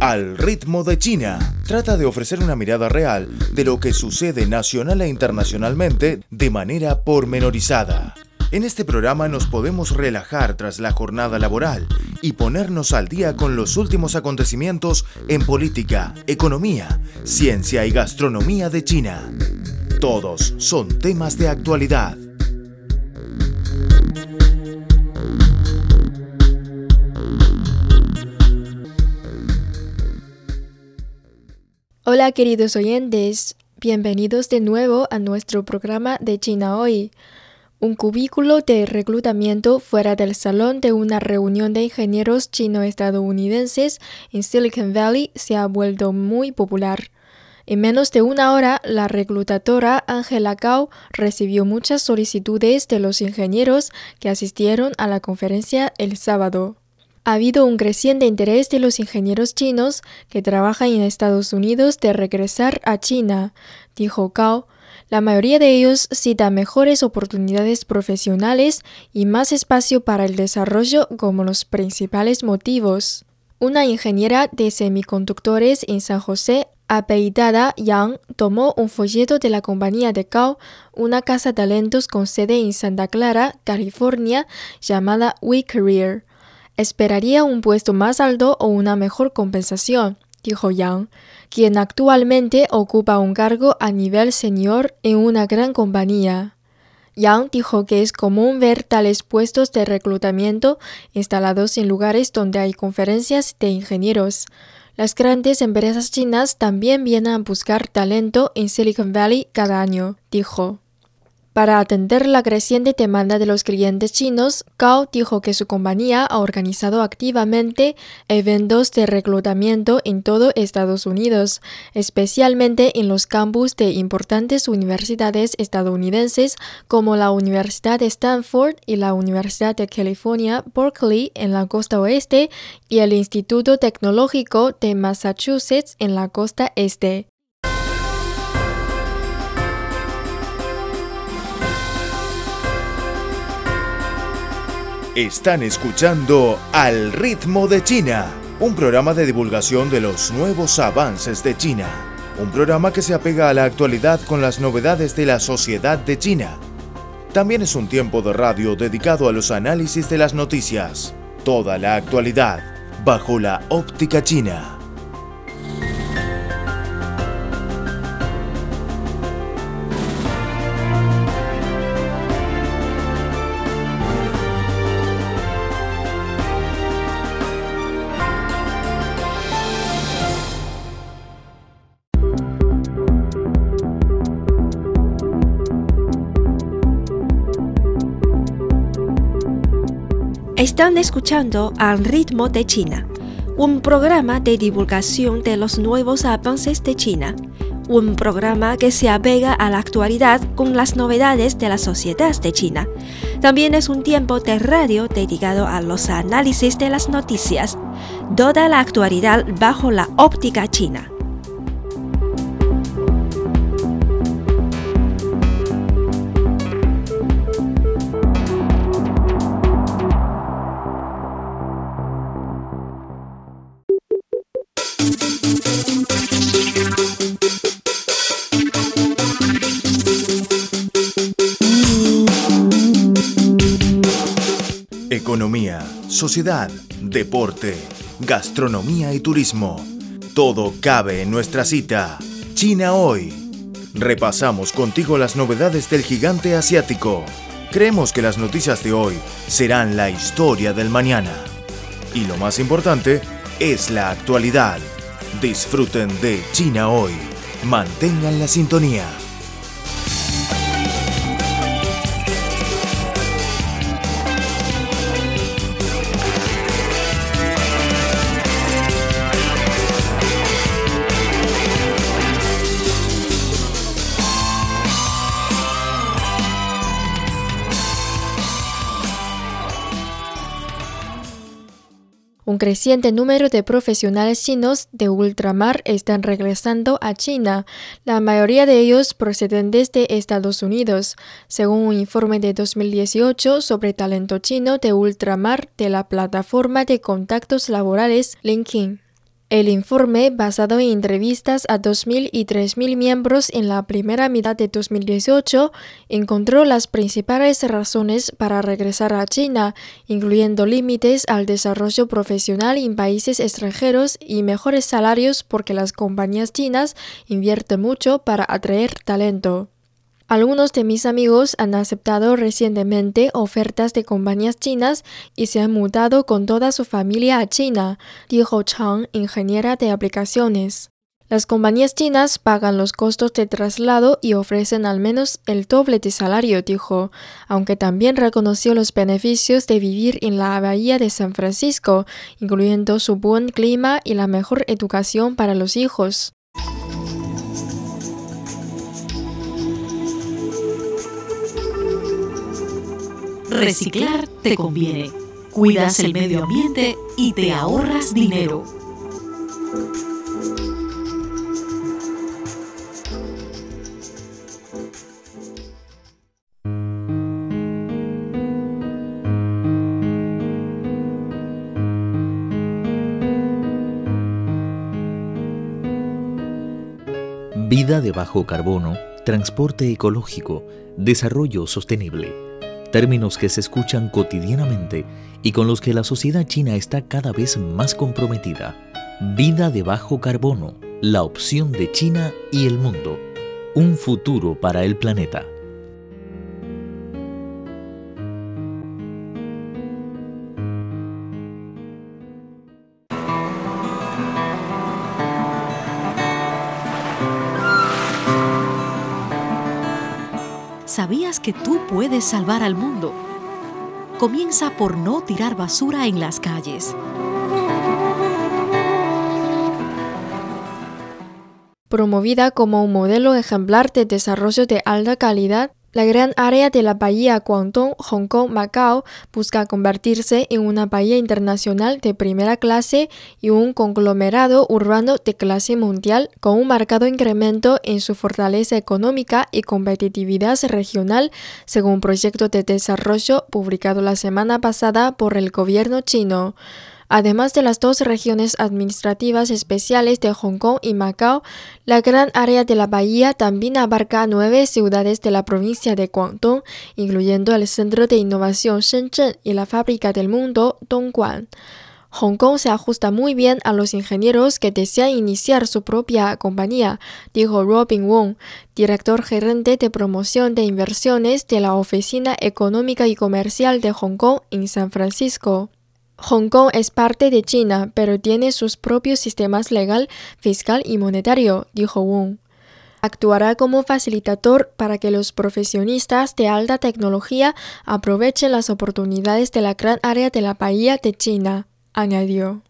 Al ritmo de China. Trata de ofrecer una mirada real de lo que sucede nacional e internacionalmente de manera pormenorizada. En este programa nos podemos relajar tras la jornada laboral y ponernos al día con los últimos acontecimientos en política, economía, ciencia y gastronomía de China. Todos son temas de actualidad. Hola queridos oyentes, bienvenidos de nuevo a nuestro programa de China Hoy. Un cubículo de reclutamiento fuera del salón de una reunión de ingenieros chino-estadounidenses en Silicon Valley se ha vuelto muy popular. En menos de una hora, la reclutadora Angela Gao recibió muchas solicitudes de los ingenieros que asistieron a la conferencia el sábado. Ha habido un creciente interés de los ingenieros chinos que trabajan en Estados Unidos de regresar a China, dijo Cao. La mayoría de ellos cita mejores oportunidades profesionales y más espacio para el desarrollo como los principales motivos. Una ingeniera de semiconductores en San José, apellidada Yang, tomó un folleto de la compañía de Cao, una casa de talentos con sede en Santa Clara, California, llamada WeCareer. Esperaría un puesto más alto o una mejor compensación, dijo Yang, quien actualmente ocupa un cargo a nivel senior en una gran compañía. Yang dijo que es común ver tales puestos de reclutamiento instalados en lugares donde hay conferencias de ingenieros. Las grandes empresas chinas también vienen a buscar talento en Silicon Valley cada año, dijo. Para atender la creciente demanda de los clientes chinos, Gao dijo que su compañía ha organizado activamente eventos de reclutamiento en todo Estados Unidos, especialmente en los campus de importantes universidades estadounidenses como la Universidad de Stanford y la Universidad de California, Berkeley en la costa oeste y el Instituto Tecnológico de Massachusetts en la costa este. Están escuchando Al ritmo de China, un programa de divulgación de los nuevos avances de China. Un programa que se apega a la actualidad con las novedades de la sociedad de China. También es un tiempo de radio dedicado a los análisis de las noticias. Toda la actualidad bajo la óptica china. Están escuchando Al ritmo de China, un programa de divulgación de los nuevos avances de China, un programa que se apega a la actualidad con las novedades de la sociedad de China. También es un tiempo de radio dedicado a los análisis de las noticias, toda la actualidad bajo la óptica china. Economía, sociedad, deporte, gastronomía y turismo. Todo cabe en nuestra cita. China hoy. Repasamos contigo las novedades del gigante asiático. Creemos que las noticias de hoy serán la historia del mañana. Y lo más importante es la actualidad. Disfruten de China hoy. Mantengan la sintonía. Un creciente número de profesionales chinos de ultramar están regresando a China, la mayoría de ellos procedentes de Estados Unidos, según un informe de 2018 sobre talento chino de ultramar de la plataforma de contactos laborales LinkedIn. El informe, basado en entrevistas a 2.000 y 3.000 miembros en la primera mitad de 2018, encontró las principales razones para regresar a China, incluyendo límites al desarrollo profesional en países extranjeros y mejores salarios porque las compañías chinas invierten mucho para atraer talento. Algunos de mis amigos han aceptado recientemente ofertas de compañías chinas y se han mudado con toda su familia a China, dijo Chang, ingeniera de aplicaciones. Las compañías chinas pagan los costos de traslado y ofrecen al menos el doble de salario, dijo, aunque también reconoció los beneficios de vivir en la bahía de San Francisco, incluyendo su buen clima y la mejor educación para los hijos. Reciclar te conviene. Cuidas el medio ambiente y te ahorras dinero. Vida de bajo carbono, transporte ecológico, desarrollo sostenible términos que se escuchan cotidianamente y con los que la sociedad china está cada vez más comprometida. Vida de bajo carbono, la opción de China y el mundo. Un futuro para el planeta. ¿Sabías que tú puedes salvar al mundo? Comienza por no tirar basura en las calles. Promovida como un modelo ejemplar de desarrollo de alta calidad, la gran área de la bahía Guangdong, Hong Kong, Macao busca convertirse en una bahía internacional de primera clase y un conglomerado urbano de clase mundial con un marcado incremento en su fortaleza económica y competitividad regional, según proyecto de desarrollo publicado la semana pasada por el gobierno chino. Además de las dos regiones administrativas especiales de Hong Kong y Macao, la gran área de la bahía también abarca nueve ciudades de la provincia de Guangdong, incluyendo el Centro de Innovación Shenzhen y la Fábrica del Mundo Dongguan. Hong Kong se ajusta muy bien a los ingenieros que desean iniciar su propia compañía, dijo Robin Wong, director gerente de promoción de inversiones de la Oficina Económica y Comercial de Hong Kong en San Francisco. Hong Kong es parte de China, pero tiene sus propios sistemas legal, fiscal y monetario, dijo Wong. Actuará como facilitador para que los profesionistas de alta tecnología aprovechen las oportunidades de la gran área de la bahía de China, añadió.